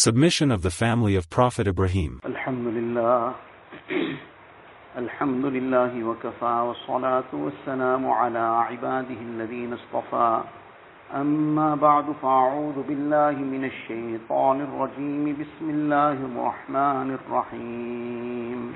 Submission of the family of Prophet Ibrahim. الحمد لله الحمد لله وكفى والصلاة والسلام على عباده الذين اصطفى أما بعد فأعوذ بالله من الشيطان الرجيم بسم الله الرحمن الرحيم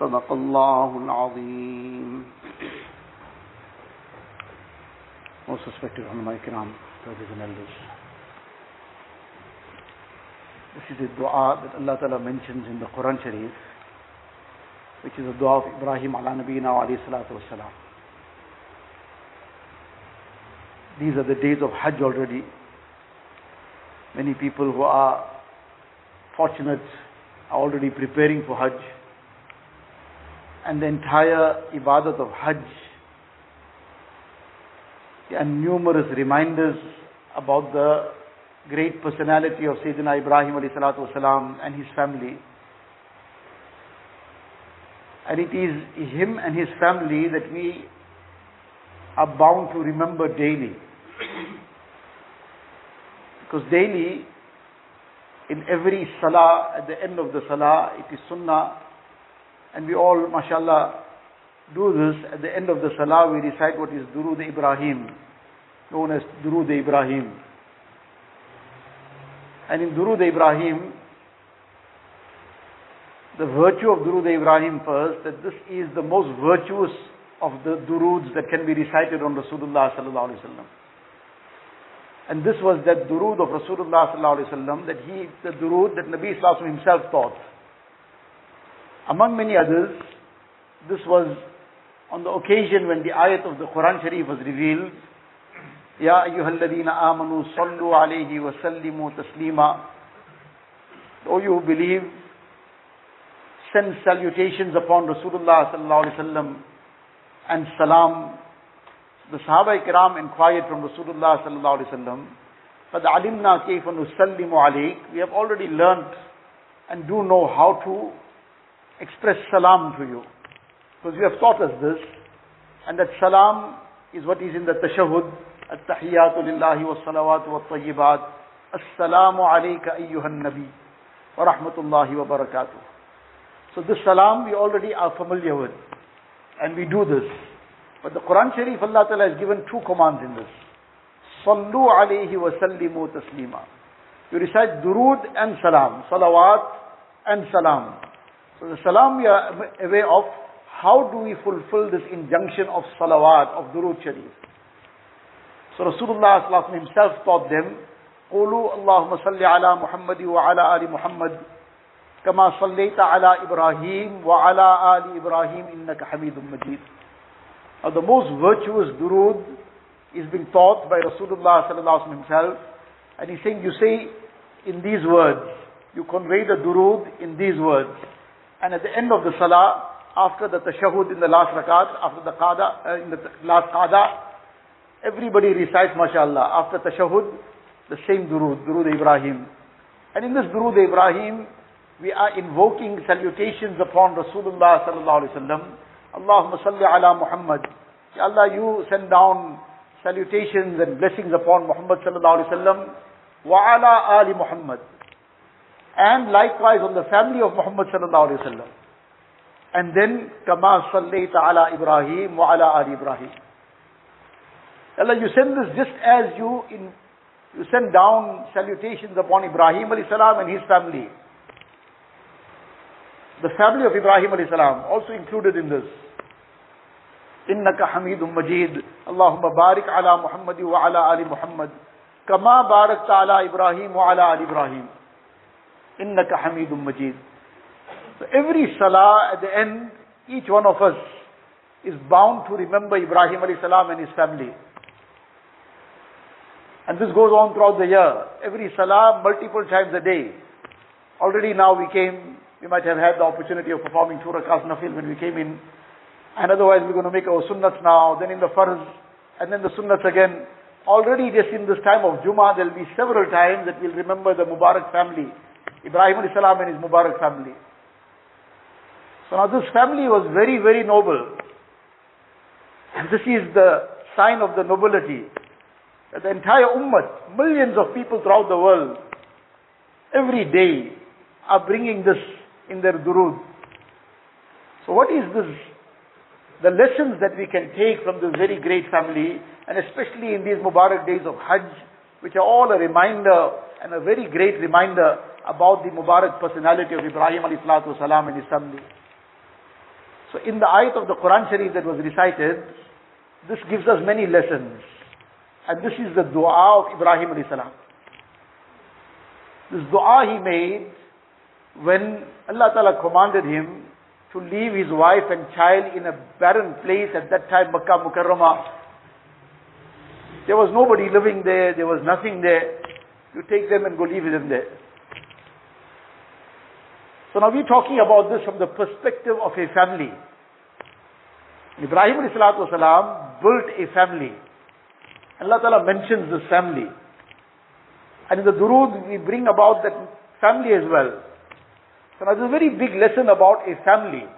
صدق الله العظيم Most respected ulama ikram, brothers and elders. This is a dua that Allah Ta'ala mentions in the Quran Sharif, which is a dua of Ibrahim ala nabiyina wa alayhi salatu wasalam. These are the days of Hajj already. Many people who are fortunate are already preparing for Hajj. And the entire ibadat of Hajj and numerous reminders about the great personality of Sayyidina Ibrahim wasalam and his family. And it is him and his family that we are bound to remember daily. Because daily, in every salah, at the end of the salah, it is sunnah, and we all, mashallah, do this. At the end of the salah, we recite what is Durood Ibrahim, known as Durood Ibrahim. And in Durood Ibrahim, the virtue of Durood Ibrahim first, that this is the most virtuous of the duroods that can be recited on Rasulullah sallallahu. And this was that durood of Rasulullah sallallahu alaihi wasallam that he, the durood that Nabi Sallallahu himself taught. Among many others, this was on the occasion when the ayat of the Quran Sharif was revealed. Ya ayyuhalladhina amanu sallu alayhi wa sallimu taslima. O you who believe, send salutations upon Rasulullah sallallahu alaihi wasallam and salam. The Sahaba Ikram inquired from Rasulullah sallallahu alaihi wasallam, "Qad alimna kayfa nusallimu alayk." We have already learnt and do know how to express salam to you. Because you have taught us this, and that salam is what is in the tashahud, التحيات لله والصلوات والطيبات السلام عليك أيها النبي ورحمة الله وبركاته So this salam we already are familiar with. And we do this. But the Quran Sharif, Allah Ta'ala has given two commands in this. Sallu alayhi wa sallimu taslima. You recite durood and salam. Salawat and salam. So the salam we are aware of. How do we fulfill this injunction of salawat, of durood sharif? So Rasulullah himself taught them, قولوا اللهم صل على محمد وعلى آل محمد كما صليت على إبراهيم وعلى آل إبراهيم إنك حميد مجيد Now the most virtuous durood is being taught by Rasulullah sallallahu himself and he's saying you say in these words you convey the durood in these words and at the end of the salah after the tashahud in the last rakat after the qada uh, in the last qada everybody recites mashallah after tashahud the same durood durood Ibrahim and in this durood Ibrahim we are invoking salutations upon Rasulullah sallallahu alaihi wasallam. Allahumma salli ala Muhammad. Ya Allah, you send down salutations and blessings upon Muhammad sallallahu alaihi wasallam. Wa ala ali Muhammad And likewise on the family of Muhammad sallallahu alaihi wasallam. And then kama sallaita ala Ibrahim wa ala ali Ibrahim. Allah, you send this just as you in, you send down salutations upon Ibrahim alayhi salam and his family. The family of Ibrahim alayhi salam also included in this. إنك حميد مجيد اللهم بارك على محمد وعلى آل محمد كما باركت على إبراهيم وعلى آل إبراهيم Innaka Hamidum Majid. So every salah at the end, each one of us is bound to remember Ibrahim alayhi salam and his family. And this goes on throughout the year. Every salah multiple times a day. Already now we came, we might have had the opportunity of performing two rakas nafil when we came in. And otherwise we're going to make our sunnats now, then in the farz, and then the sunnats again. Already just in this time of Juma, there'll be several times that we'll remember the Mubarak family Ibrahim alayhi salam and his Mubarak family. So now this family was very, very noble. And this is the sign of the nobility. That the entire ummah, millions of people throughout the world, every day are bringing this in their durud. So what is this? The lessons that we can take from this very great family, and especially in these Mubarak days of Hajj, which are all a reminder and a very great reminder about the Mubarak personality of Ibrahim alayhi salatu salam and his family. So in the ayat of the Quran Sharif that was recited, this gives us many lessons. And this is the dua of Ibrahim alayhi salam. This dua he made when Allah Ta'ala commanded him to leave his wife and child in a barren place at that time, Makkah Mukarramah. There was nobody living there, there was nothing there. You take them and go leave them there. So now we're talking about this from the perspective of a family. Ibrahim salam built a family. Allah Ta'ala mentions this family. And in the durud we bring about that family as well. So now there's a very big lesson about a family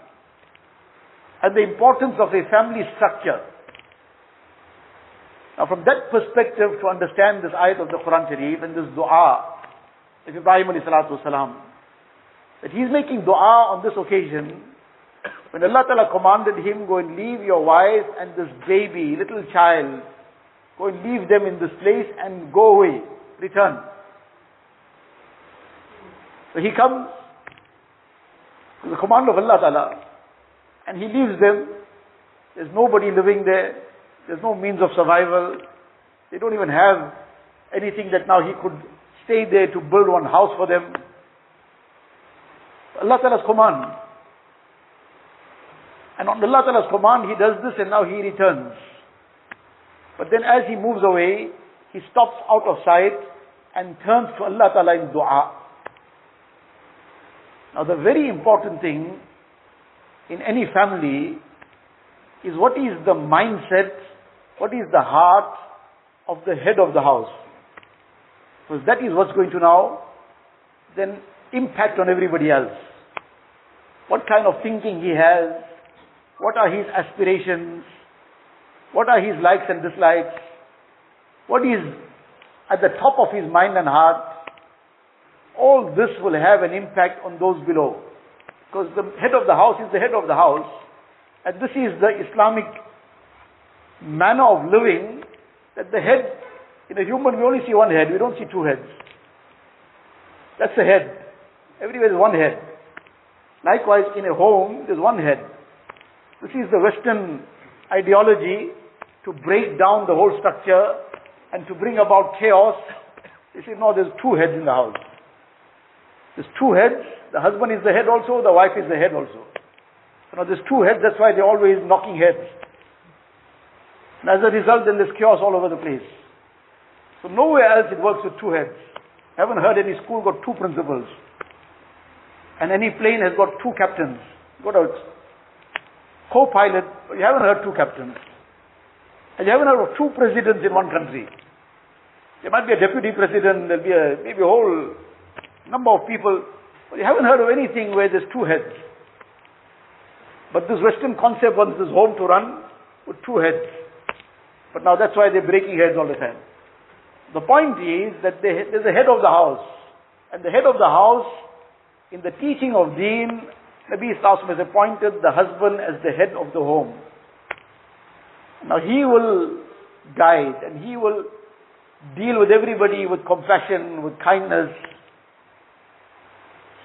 and the importance of a family structure. Now from that perspective to understand this ayat of the Quran Sharif and this dua Ibrahim alayhi salatu salam, that he's making dua on this occasion when Allah Ta'ala commanded him, go and leave your wife and this baby, little child, go and leave them in this place and go away, return. So he comes to the command of Allah Ta'ala and he leaves them. There's nobody living there. There's no means of survival. They don't even have anything that now he could stay there to build one house for them. Allah Ta'ala's command. And on Allah Ta'ala's command, he does this and now he returns. But then as he moves away, he stops out of sight and turns to Allah Ta'ala in dua. Now the very important thing in any family is what is the mindset, what is the heart of the head of the house. Because that is what's going to now then impact on everybody else. What kind of thinking he has, what are his aspirations, what are his likes and dislikes, what is at the top of his mind and heart, all this will have an impact on those below. Because the head of the house is the head of the house, and this is the Islamic manner of living, that the head, in a human we only see one head, we don't see two heads. That's the head. Everywhere is one head. Likewise, in a home, there's one head. This is the Western ideology to break down the whole structure and to bring about chaos. They say, no, there's two heads in the house. There's two heads. The husband is the head also, the wife is the head also. So now there's two heads, that's why they're always knocking heads. And as a result, then there's chaos all over the place. So nowhere else it works with two heads. I haven't heard any school got two principals. And any plane has got two captains. Got a co-pilot, you haven't heard two captains. And you haven't heard of two presidents in one country. There might be a deputy president, there'll be a, maybe a whole number of people, but you haven't heard of anything where there's two heads. But this Western concept wants this home to run with two heads. But now that's why they're breaking heads all the time. The point is that there's a head of the house. And the head of the house in the teaching of deen, Nabi Islam has appointed the husband as the head of the home. Now he will guide and he will deal with everybody with compassion, with kindness.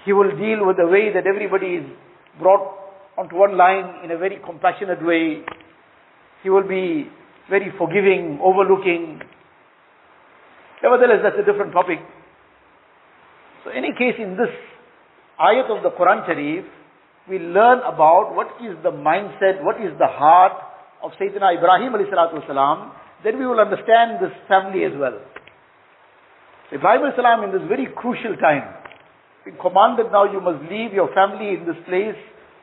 He will deal with the way that everybody is brought onto one line in a very compassionate way. He will be very forgiving, overlooking. Nevertheless, that's a different topic. So any case in this ayat of the Quran Sharif, we learn about what is the mindset, what is the heart of Sayyidina Ibrahim alayhi salatu wasalam, then we will understand this family as well. Ibrahim salam in this very crucial time, been commanded now you must leave your family in this place.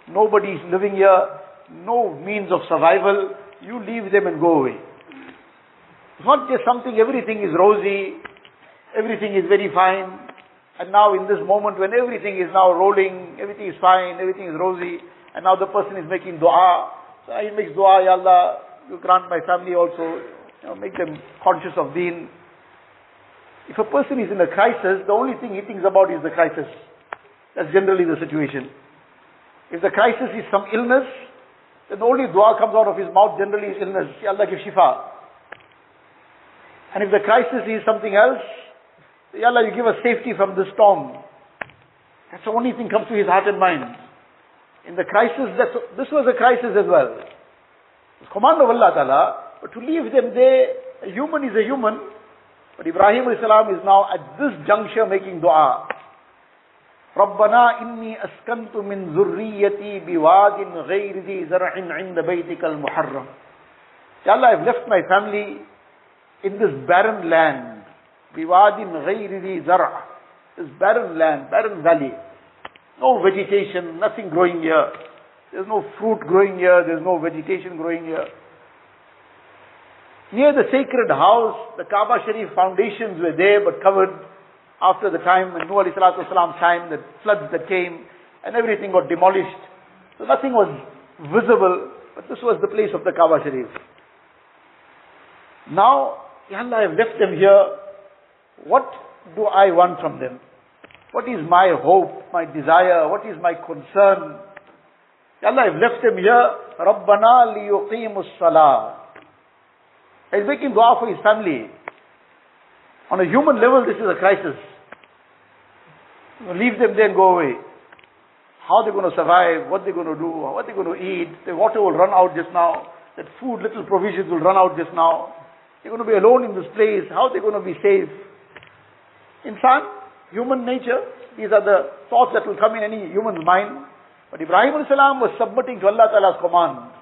Nobody is living here. No means of survival. You leave them and go away. It's not just something, everything is rosy, everything is very fine. And now in this moment when everything is now rolling, everything is fine, everything is rosy, and now the person is making dua. So he makes dua, Ya Allah, you grant my family also, you know, make them conscious of deen. If a person is in a crisis, the only thing he thinks about is the crisis. That's generally the situation. If the crisis is some illness, then the only dua comes out of his mouth generally is illness. Ya Allah give shifa. And if the crisis is something else, Ya Allah you give us safety from the storm. That's the only thing comes to his heart and mind. In the crisis, that's, this was a crisis as well. It's command of Allah Ta'ala, but to leave them there, a human is a human, but Ibrahim salam is now at this juncture making dua. ربنا إني أسكنت من ذريتي بواد غير ذي زرع عند بيتك المحرم. Ya Allah, I've left my family in this barren land. بواد غير ذي زرع. This barren land, barren valley. No vegetation, nothing growing here. There's no fruit growing here, there's no vegetation growing here. Near the sacred house, the Kaaba Sharif foundations were there but covered after the time when Nuh Salam's time, the floods that came and everything got demolished. So nothing was visible, but this was the place of the Kaaba Sharif. Now, Ya Allah, I've left them here. What do I want from them? What is my hope, my desire? What is my concern? Ya Allah, I've left them here. رَبَّنَا لِيُقِيمُ الصَّلَاةِ He's making dua for his family. On a human level, this is a crisis. Leave them there and go away. How they're going to survive, what they're going to do, what they're going to eat. The water will run out just now. That food, little provisions will run out just now. They're going to be alone in this place. How they're going to be safe? Insan, human nature, these are the thoughts that will come in any human's mind. But Ibrahim salam was submitting to Allah Ta'ala's command.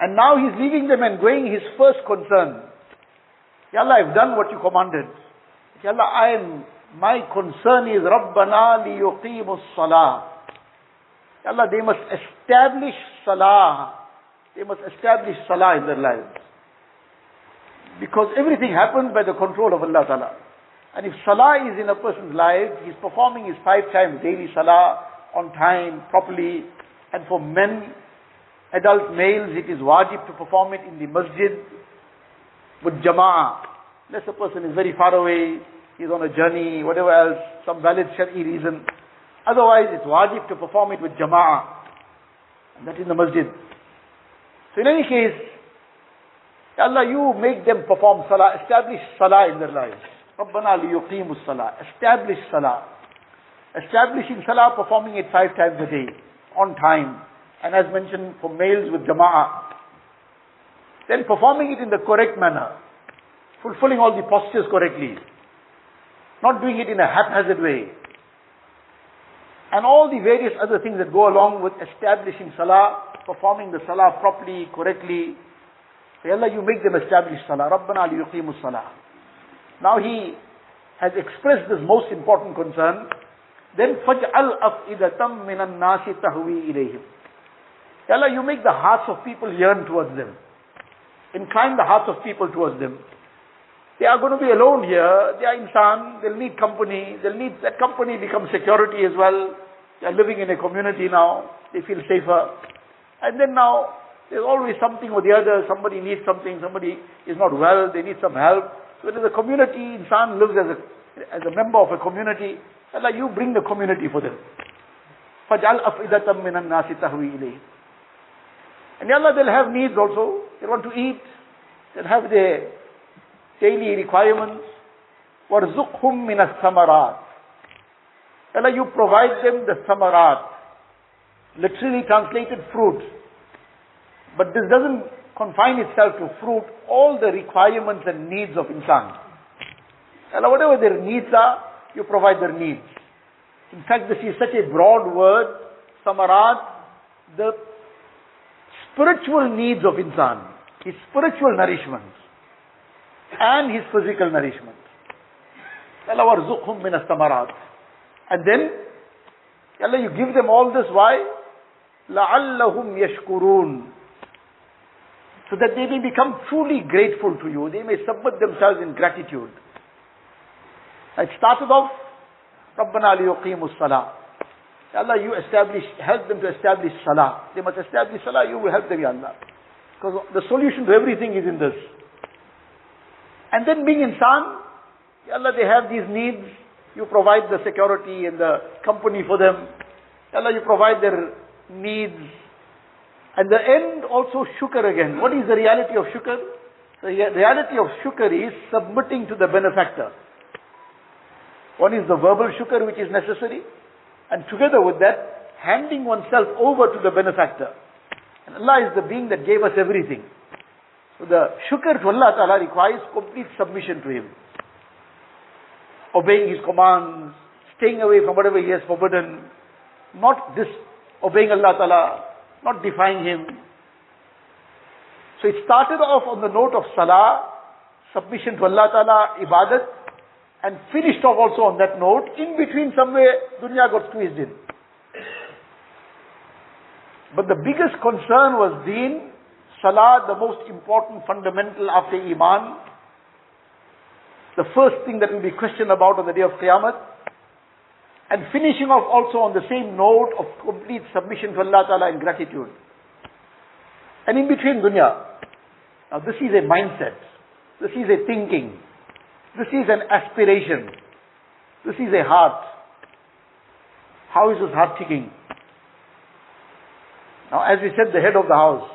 And now he's leaving them and going his first concern. Ya Allah, I've done what you commanded. Ya Allah, I am, my concern is Rabbana li liyuqimu salah. Ya Allah, they must establish salah. They must establish salah in their lives. Because everything happens by the control of Allah Ta'ala. And if salah is in a person's life, he's performing his five times daily salah on time, properly. And for men, adult males, it is wajib to perform it in the masjid with jama'ah. Unless a person is very far away, he's on a journey, whatever else, some valid shari reason. Otherwise, it's wajib to perform it with jama'ah. And that in the masjid. So in any case, Allah, you make them perform salah, establish salah in their lives. رَبَّنَا لِيُقِيمُ الصَّلَاةِ Establish salah. Establishing salah, performing it five times a day, on time. And as mentioned, for males with jama'ah. Then performing it in the correct manner. Fulfilling all the postures correctly. Not doing it in a haphazard way. And all the various other things that go along with establishing salah, performing the salah properly, correctly. So Allah, you make them establish salah. رَبَّنَا لِيُقِيمُ salah. Now he has expressed this most important concern. Then فَجْعَلْ أَفْئِدَةً مِنَ النَّاسِ تَهْوِي إِلَيْهِمْ Allah, you make the hearts of people yearn towards them. Incline the hearts of people towards them. They are going to be alone here. They are insan. They'll need company. They'll need, that company becomes security as well. They are living in a community now. They feel safer. And then now, there's always something or the other. Somebody needs something. Somebody is not well. They need some help. So it is a community. Insan lives as a, as a member of a community. Allah, you bring the community for them. فَجْعَلْ أَفْئِدَةً مِنَ النَّاسِ تَهْوِي إِلَيْهِ And Allah, they'll have needs also. They want to eat. They'll have their daily requirements. وَارْزُقْهُمْ مِنَ الثَّمَرَاتِ Allah, you provide them the samarat. Literally translated fruit. But this doesn't confine itself to fruit. All the requirements and needs of insan. Allah, whatever their needs are, you provide their needs. In fact, this is such a broad word, samarat, the spiritual needs of insan, his spiritual nourishment, and his physical nourishment. Allah warzuqhum min samarat. And then, Allah, you give them all this, why? لَعَلَّهُمْ يَشْكُرُونَ So that they may become truly grateful to you. They may submit themselves in gratitude. It started off, رَبَّنَا لِيُقِيمُوا الصَّلَاةِ Allah, you establish, help them to establish salah. They must establish salah, you will help them, Ya Allah. Because the solution to everything is in this. And then being insan, Ya Allah, they have these needs. You provide the security and the company for them. Ya Allah, you provide their needs. and the end also shukr again. What is the reality of shukr? The reality of shukr is submitting to the benefactor. One is the verbal shukr which is necessary. And together with that, handing oneself over to the benefactor. And Allah is the being that gave us everything. So the shukr to Allah Ta'ala requires complete submission to Him. Obeying His commands, staying away from whatever He has forbidden, not disobeying Allah Ta'ala, not defying Him. So it started off on the note of salah, submission to Allah Ta'ala, ibadat, and finished off also on that note. In between somewhere, dunya got squeezed in. But the biggest concern was deen, salah, the most important fundamental after iman. The first thing that will be questioned about on the day of Qiyamah. And finishing off also on the same note of complete submission to Allah Ta'ala and gratitude. And in between dunya. Now this is a mindset. This is a thinking. This is an aspiration. This is a heart. How is this heart ticking? Now, as we said, the head of the house,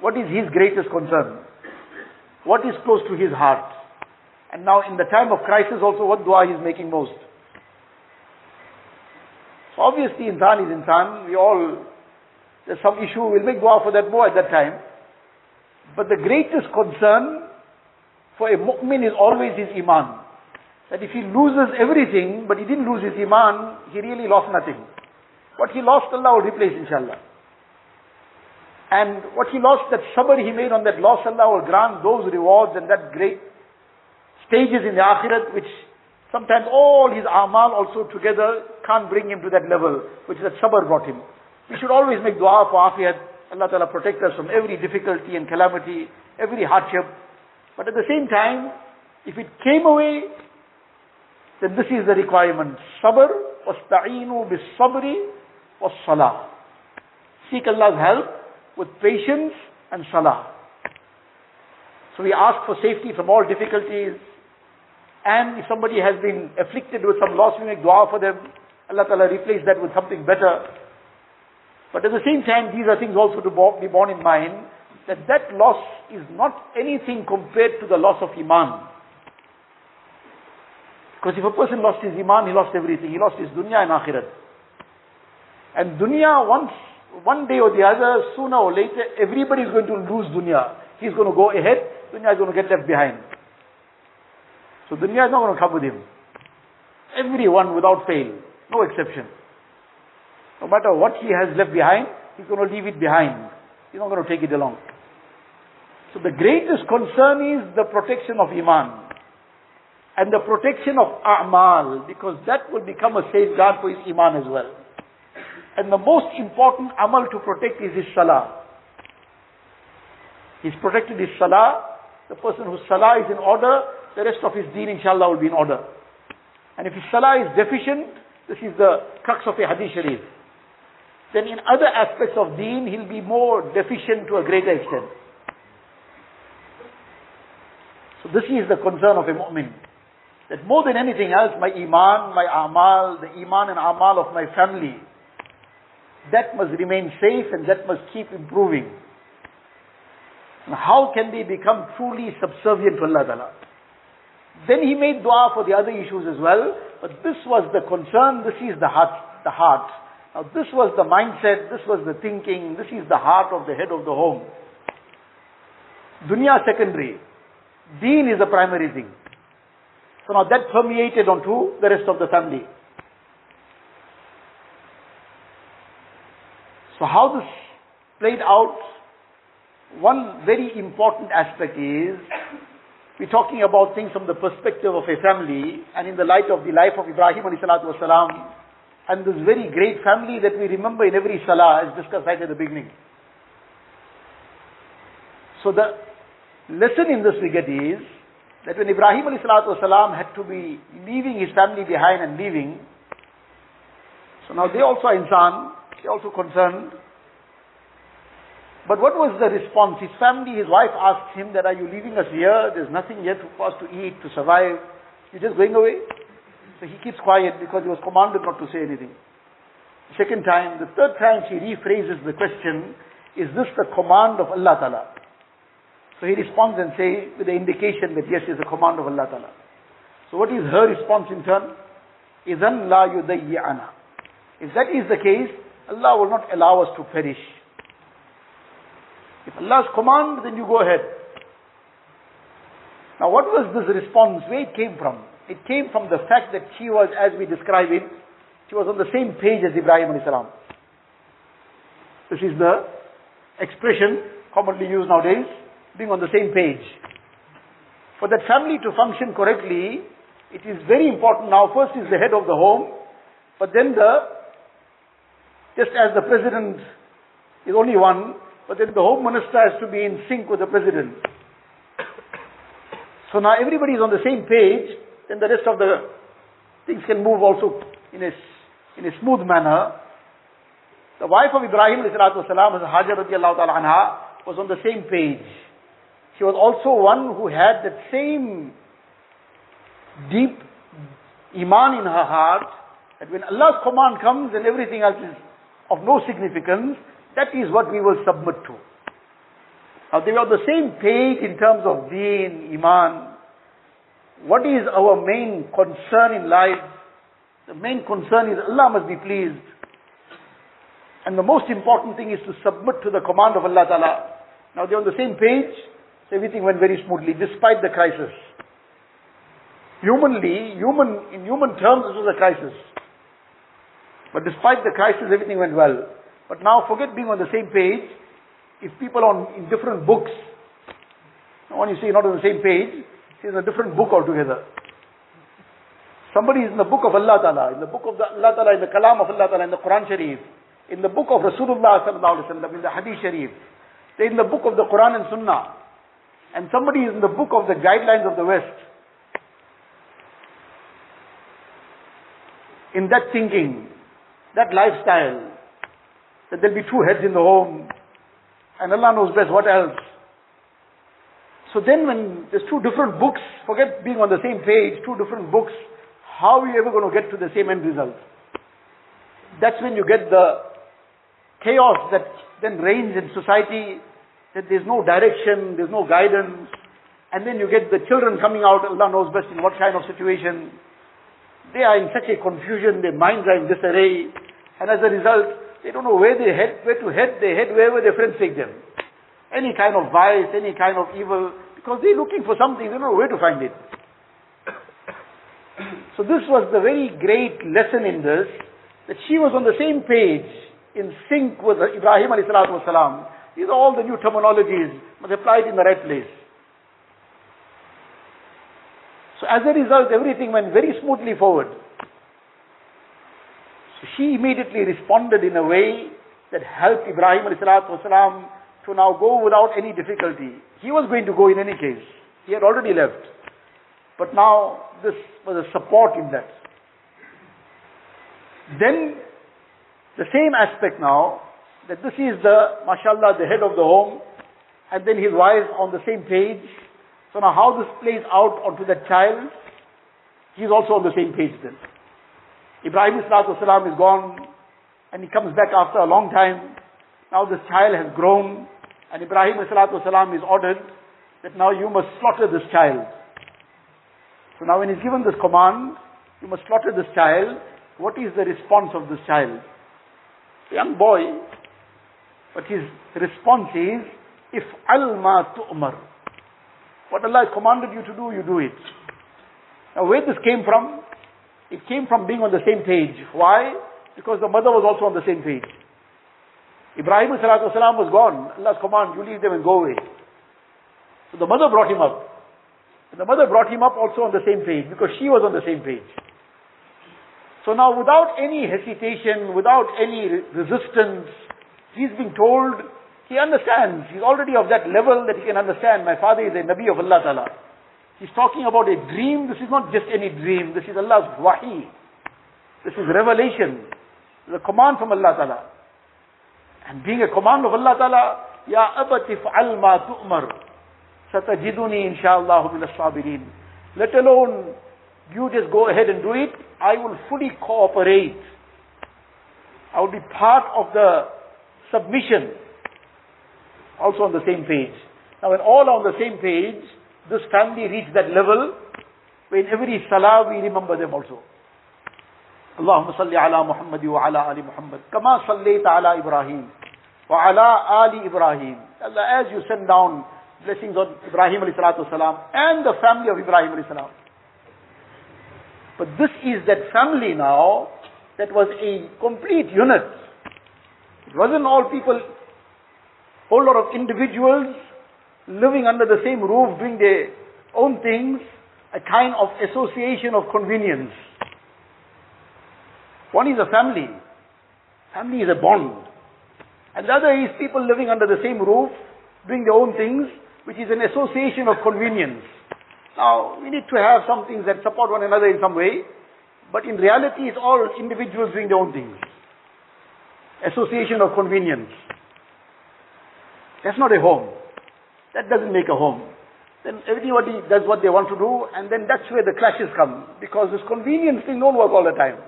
what is his greatest concern? What is close to his heart? And now, in the time of crisis, also, what dua he is making most? Obviously, insan is insan. We all, there's some issue, we'll make dua for that more at that time. But the greatest concern for a mu'min is always his iman. That if he loses everything, but he didn't lose his iman, he really lost nothing. What he lost, Allah will replace inshallah. And what he lost, that sabr he made on that loss, Allah will grant those rewards and that great stages in the akhirat, which sometimes all his amal also together can't bring him to that level, which that sabr brought him. We should always make dua for afiyat. Allah Ta'ala protect us from every difficulty and calamity, every hardship. But at the same time, if it came away, then this is the requirement. Sabr, wasta'inu bis sabri was salah. Seek Allah's help with patience and salah. So we ask for safety from all difficulties. And if somebody has been afflicted with some loss, we make dua for them. Allah Ta'ala replace that with something better. But at the same time, these are things also to be borne in mind that that loss is not anything compared to the loss of Iman. Because if a person lost his Iman, he lost everything. He lost his dunya and akhirat. And dunya, once, one day or the other, sooner or later, everybody is going to lose dunya. He's going to go ahead, dunya is going to get left behind. So dunya is not going to come with him. Everyone without fail, no exception. No matter what he has left behind, he's going to leave it behind. He's not going to take it along. So the greatest concern is the protection of Iman. And the protection of A'mal, because that will become a safeguard for his Iman as well. And the most important Amal to protect is his Salah. He's protected his Salah. The person whose Salah is in order, the rest of his deen inshallah will be in order. And if his Salah is deficient, this is the crux of a Hadith Sharif. Then in other aspects of deen, he'll be more deficient to a greater extent. So this is the concern of a mu'min. That more than anything else, my iman, my amal, the iman and amal of my family, that must remain safe and that must keep improving. Now how can they become truly subservient to Allah Ta'ala? Then he made dua for the other issues as well, but this was the concern, this is the heart, the heart. Now this was the mindset, this was the thinking, this is the heart of the head of the home. Dunya secondary. Deen is the primary thing. So now that permeated onto the rest of the family. So how this played out, one very important aspect is we're talking about things from the perspective of a family and in the light of the life of Ibrahim wasalam and this very great family that we remember in every salah as discussed right at the beginning. So the lesson in this get is that when Ibrahim wasalam had to be leaving his family behind and leaving, so now they also are insan, they also concerned. But what was the response? His family, his wife asked him that, are you leaving us here? There's nothing yet for us to eat, to survive. You're just going away? So he keeps quiet because he was commanded not to say anything. Second time, the third time she rephrases the question, is this the command of Allah Ta'ala? So he responds and says, with the indication that yes, it's a command of Allah Ta'ala. So what is her response in turn? إِذَنْ لَا يُدَيِّعَنَا If that is the case, Allah will not allow us to perish. If Allah's command, then you go ahead. Now what was this response? Where it came from? It came from the fact that she was, as we describe it, she was on the same page as Ibrahim salam. This is the expression commonly used nowadays being on the same page. For that family to function correctly, it is very important now. First is the head of the home, but then the, just as the president is only one, but then the home minister has to be in sync with the president. So now everybody is on the same page, then the rest of the things can move also in a, in a smooth manner. The wife of Ibrahim, salam, Hajar anha, was on the same page. She was also one who had that same deep iman in her heart that when Allah's command comes and everything else is of no significance, that is what we will submit to. Now they on the same page in terms of deen, iman. What is our main concern in life? The main concern is Allah must be pleased. And the most important thing is to submit to the command of Allah Ta'ala. Now they're on the same page. Everything went very smoothly despite the crisis. Humanly, human, in human terms, this was a crisis. But despite the crisis, everything went well. But now forget being on the same page. If people are in different books, when you say not on the same page, it's a different book altogether. Somebody is in the book of Allah Ta'ala, in the book of the Allah Ta'ala, in the Kalam of Allah Ta'ala, in the Quran Sharif, in the book of Rasulullah Sallallahu Alaihi Wasallam, in the Hadith Sharif, they're in the book of the Quran and Sunnah and somebody is in the book of the guidelines of the West, in that thinking, that lifestyle, that there'll be two heads in the home, and Allah knows best what else. So then when there's two different books, forget being on the same page, two different books, how are you ever going to get to the same end result? That's when you get the chaos that then reigns in society that there's no direction, there's no guidance, and then you get the children coming out, Allah knows best in what kind of situation. They are in such a confusion, their minds are in disarray, and as a result, they don't know where they head, where to head, they head wherever their friends take them. Any kind of vice, any kind of evil, because they're looking for something, they don't know where to find it. So this was the very great lesson in this, that she was on the same page, in sync with Ibrahim alayhi salatu wasalam, these are all the new terminologies, but applied in the right place. So as a result, everything went very smoothly forward So she immediately responded in a way that helped Ibrahim والسلام, to now go without any difficulty. He was going to go in any case. He had already left. But now this was a support in that. Then the same aspect now that this is the, mashallah, the head of the home, and then his wife on the same page. So now how this plays out onto the child, he's also on the same page then. Ibrahim salam is gone, and he comes back after a long time. Now this child has grown, and Ibrahim salam is ordered that now you must slaughter this child. So now when he's given this command, you must slaughter this child, what is the response of this child? The young boy but his response is, if alma tu'mar. What Allah commanded you to do, you do it. Now where this came from? It came from being on the same page. Why? Because the mother was also on the same page. Ibrahim was gone. Allah's command, you leave them and go away. So the mother brought him up. And the mother brought him up also on the same page because she was on the same page. So now without any hesitation, without any resistance, he's being told, he understands, he's already of that level that he can understand, my father is a Nabi of Allah Ta'ala. He's talking about a dream, this is not just any dream, this is Allah's wahi. This is revelation. A command from Allah Ta'ala. And being a command of Allah Ta'ala, Ya abati fa'al ma tu'mar. Satajiduni insha'Allah min as-sabirin. Let alone you just go ahead and do it. I will fully cooperate. I will be part of the submission. Also on the same page. Now when all are on the same page, this family reached that level, when every salah we remember them also. اللهم صل على محمد وعلى آل محمد كما صليت على إبراهيم وعلى آل إبراهيم Allah, as you send down blessings on Ibrahim alayhi salatu wasalam and the family of Ibrahim alayhi salam. But this is that family now that was a complete unit. It wasn't all people, whole lot of individuals living under the same roof doing their own things, a kind of association of convenience. One is a family. Family is a bond. And the other is people living under the same roof, doing their own things, which is an association of convenience. Now, we need to have some things that support one another in some way, but in reality it's all individuals doing their own things. Association of convenience. That's not a home. That doesn't make a home. Then everybody does what they want to do, and then that's where the clashes come, because this convenience thing don't work all the time.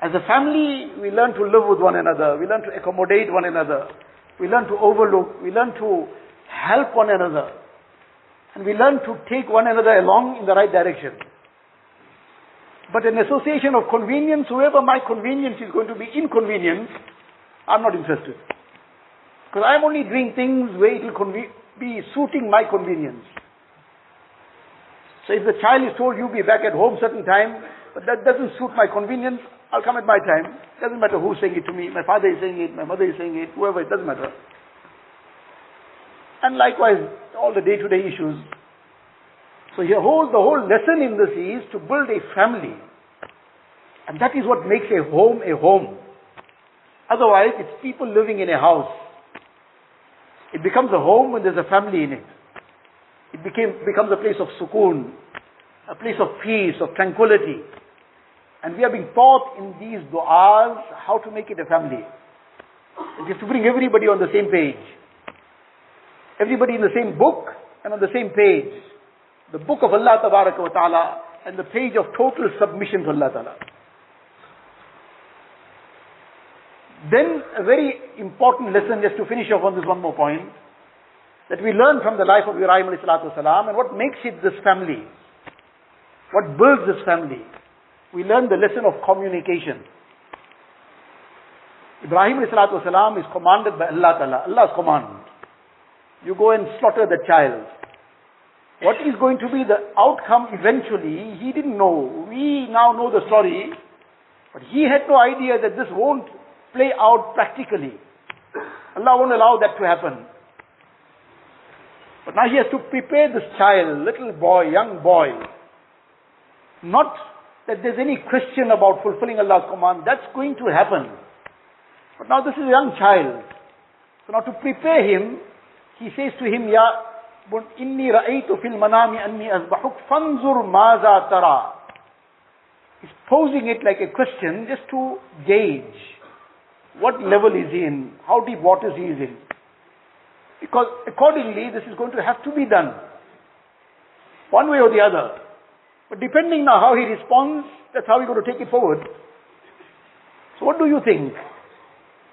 As a family, we learn to live with one another. We learn to accommodate one another. We learn to overlook. We learn to help one another. And we learn to take one another along in the right direction. But an association of convenience, whoever my convenience is going to be inconvenience, I'm not interested. Because I'm only doing things where it will conve- be suiting my convenience. So if the child is told you'll be back at home certain time, but that doesn't suit my convenience, I'll come at my time. Doesn't matter who's saying it to me. My father is saying it, my mother is saying it, whoever, it doesn't matter. And likewise, all the day-to-day issues. So here, whole, the whole lesson in this is to build a family. And that is what makes a home a home. Otherwise, it's people living in a house. It becomes a home when there's a family in it. It became, becomes a place of sukoon, a place of peace, of tranquility. And we are being taught in these du'as how to make it a family. It is to bring everybody on the same page. Everybody in the same book and on the same page. The book of Allah Ta'ala and the page of total submission to Allah Ta'ala. Then a very important lesson, just to finish off on this one more point, that we learn from the life of Ibrahim wasalam and what makes it this family. What builds this family. We learn the lesson of communication. Ibrahim wasalam is commanded by Allah Ta'ala, Allah's command. You go and slaughter the child. What is going to be the outcome eventually, he didn't know. We now know the story, but he had no idea that this won't play out practically. Allah won't allow that to happen. But now he has to prepare this child, little boy, young boy. Not that there's any question about fulfilling Allah's command. That's going to happen. But now this is a young child. So now to prepare him, he says to him, Ya inni ra'aytu fil manami anni azbahuk fanzur maza tara. He's posing it like a question just to gauge what level is he in, how deep waters he is in. Because accordingly, this is going to have to be done. One way or the other. But depending on how he responds, that's how we're going to take it forward. So what do you think?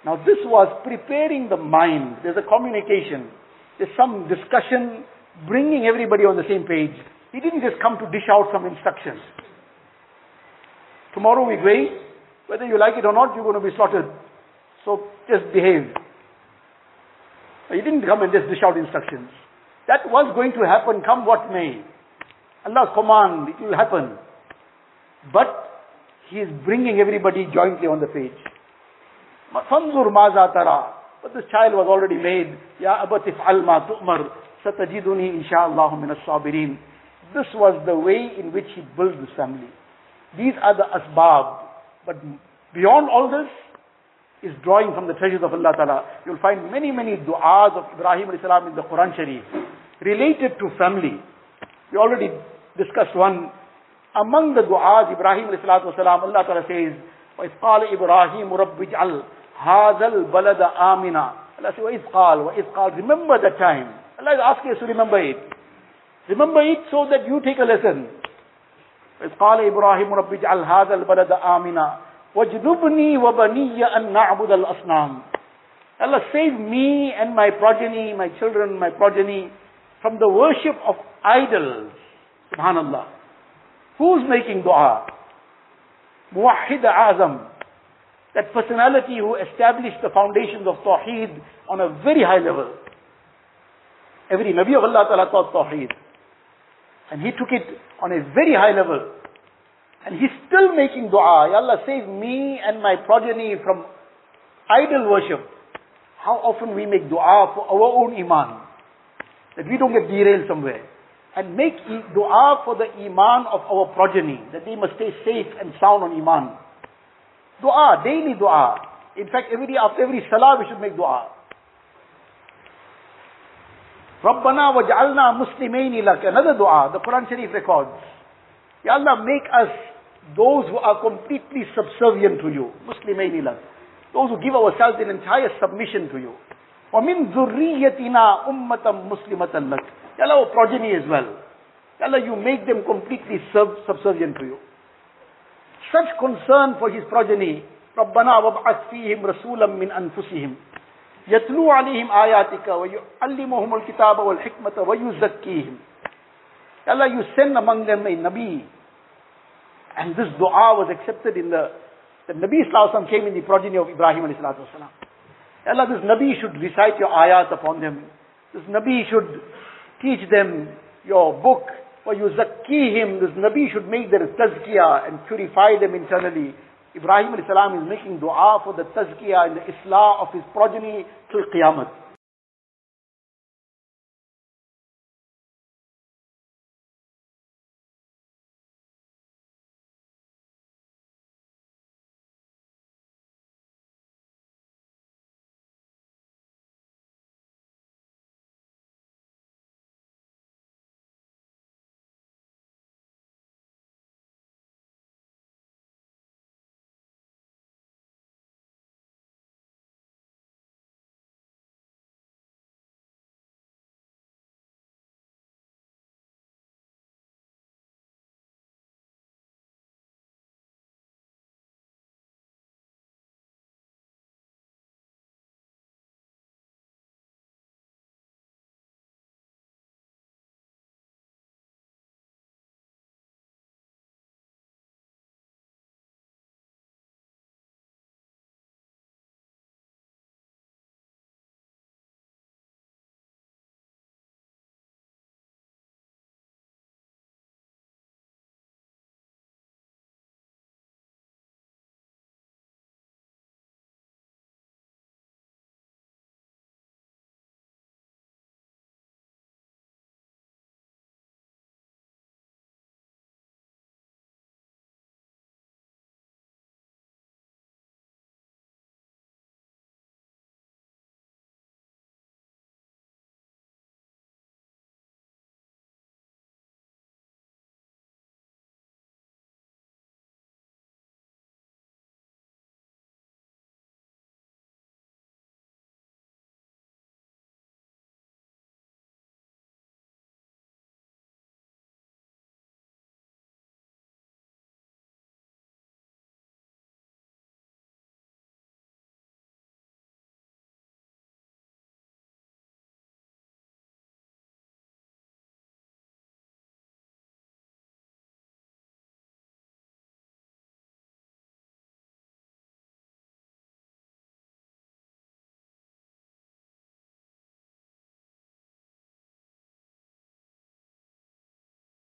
Now this was preparing the mind. There's a communication. There's some discussion, bringing everybody on the same page. He didn't just come to dish out some instructions. Tomorrow we're going, whether you like it or not, you're going to be slaughtered. So just behave. He didn't come and just dish out instructions. That was going to happen, come what may. Allah's command, it will happen. But He is bringing everybody jointly on the page. فانظر ماذا ترى But this child was already made. Ya abatif al ma tu'mar satajiduni inshallah min as-sabirin. This was the way in which he built his family. These are the asbab. But beyond all this is drawing from the treasures of Allah Ta'ala. You'll find many, many du'as of Ibrahim salam in the Quran Sharif related to family. We already discussed one. Among the du'as, Ibrahim salam, Allah Ta'ala says, وَإِذْ قَالَ إِبْرَاهِيمُ رَبِّ اجْعَلْ هَذَا الْبَلَدَ آمِنًا Allah says, وَإِذْ قَالَ وَإِذْ قَالَ Remember that time. Allah is asking us to remember it. Remember it so that you take a lesson. إذ قال إبراهيم رب اجعل هذا البلد آمنا واجنبني وبني أن نعبد الأصنام Allah save me and my progeny, my children, my progeny from the worship of idols. Subhanallah. Who's making dua? Muwahhid Azam. That personality who established the foundations of Tawheed on a very high level. Every Nabi of Allah Ta'ala taught Tawheed. And he took it on a very high level. And he's still making dua. Ya Allah, save me and my progeny from idol worship. How often we make dua for our own iman. That we don't get derailed somewhere. And make dua for the iman of our progeny. That they must stay safe and sound on iman. Dua, daily dua. In fact, every day after every salah we should make dua. Rabbana waj'alna muslimaini lak. Another dua, the Quran Sharif records. Ya Allah, make us those who are completely subservient to you. Muslimaini lak. Those who give ourselves in entire submission to you. وَمِن ذُرِّيَّتِنَا أُمَّةً مُسْلِمَةً لَكَ Ya Allah, our progeny as well. Ya Allah, you make them completely sub subservient to you. Such concern for his progeny. رَبَّنَا وَابْعَثْ فِيهِمْ رَسُولًا مِّنْ أَنفُسِهِمْ يتلو عليهم آياتك ويعلمهم الكتاب والحكمة ويزكيهم Allah, you send among them a Nabi. and this dua was accepted in the, the Nabi Islam came in the progeny of Ibrahim alayhi salatu wasalam. Allah, this Nabi should recite your ayat upon them. This Nabi should teach them your book. Or you zaki him. This Nabi should make their tazkiyah and purify them internally. Ibrahim alayhi salam is making dua for the tazkiyah and the islah of his progeny till qiyamah.